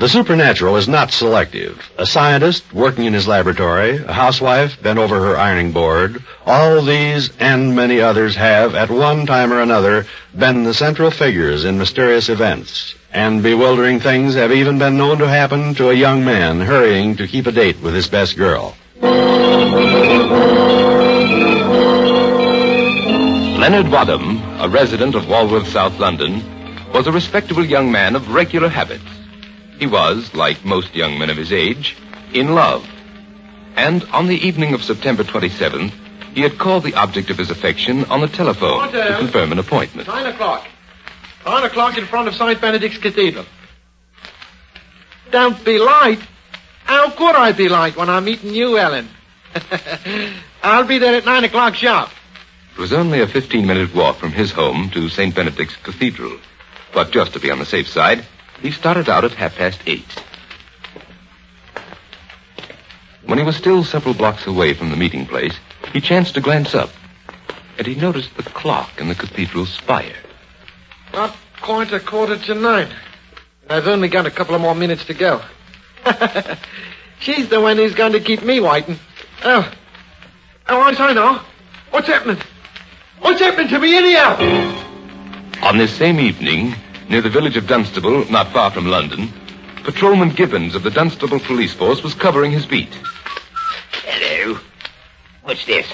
The supernatural is not selective. A scientist working in his laboratory, a housewife bent over her ironing board, all these and many others have, at one time or another, been the central figures in mysterious events. And bewildering things have even been known to happen to a young man hurrying to keep a date with his best girl. Leonard Wadham, a resident of Walworth, South London, was a respectable young man of regular habits. He was, like most young men of his age, in love. And on the evening of September 27th, he had called the object of his affection on the telephone to confirm an appointment. Nine o'clock. Nine o'clock in front of St. Benedict's Cathedral. Don't be late. How could I be late when I'm meeting you, Ellen? I'll be there at nine o'clock sharp. It was only a 15-minute walk from his home to St. Benedict's Cathedral. But just to be on the safe side, he started out at half past eight. When he was still several blocks away from the meeting place, he chanced to glance up, and he noticed the clock in the cathedral spire. Not quite a quarter to nine. I've only got a couple of more minutes to go. She's the one who's going to keep me waiting. Oh. Oh, I now. What's happening? What's happening to me anyhow? On this same evening, near the village of Dunstable, not far from London, Patrolman Gibbons of the Dunstable Police Force was covering his beat. Hello. What's this?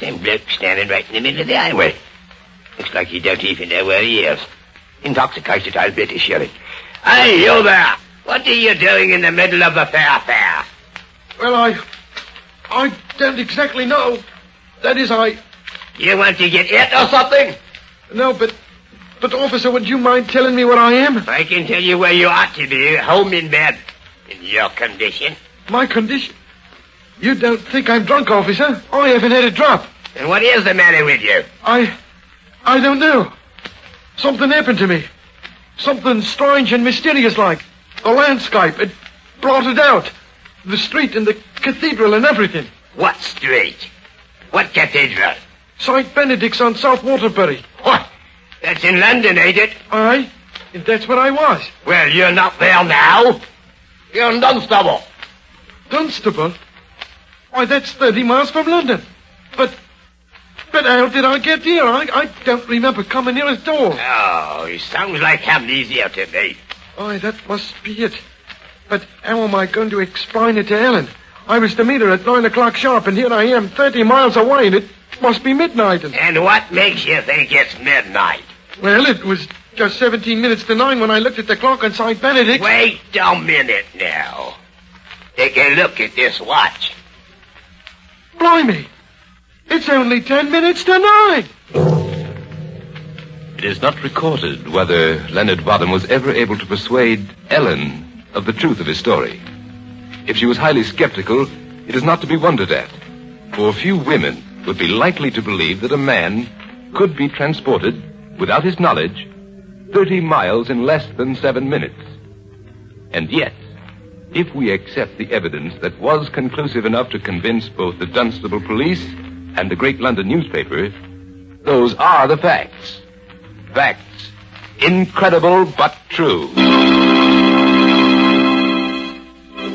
Same bloke standing right in the middle of the highway. Looks like he don't even know where he is. Intoxicated, I'll bet assure it. Hey, you there! What are you doing in the middle of the fair fair? Well, I... I don't exactly know. That is, I... You want to get it or something? No, but... But, officer, would you mind telling me where I am? I can tell you where you ought to be, home in bed. In your condition. My condition? You don't think I'm drunk, officer? I haven't had a drop. And what is the matter with you? I... I don't know. Something happened to me. Something strange and mysterious like. The landscape, it blotted out. The street and the cathedral and everything. What street? What cathedral? St. Benedict's on South Waterbury. That's in London, ain't it? Aye. And that's what I was. Well, you're not there now. You're in Dunstable. Dunstable? Why, that's 30 miles from London. But... But how did I get here? I, I don't remember coming here at all. Oh, it sounds like amnesia to me. Aye, that must be it. But how am I going to explain it to Ellen? I was to meet her at nine o'clock sharp, and here I am, 30 miles away, and it must be midnight. And... And what makes you think it's midnight? Well, it was just 17 minutes to nine when I looked at the clock on St. Benedict. Wait a minute now. Take a look at this watch. Blimey. It's only 10 minutes to nine. It is not recorded whether Leonard Wadham was ever able to persuade Ellen of the truth of his story. If she was highly skeptical, it is not to be wondered at, for few women would be likely to believe that a man could be transported, without his knowledge, 30 miles in less than seven minutes. And yet, if we accept the evidence that was conclusive enough to convince both the Dunstable police and the great London newspaper, those are the facts. Facts. Incredible but true.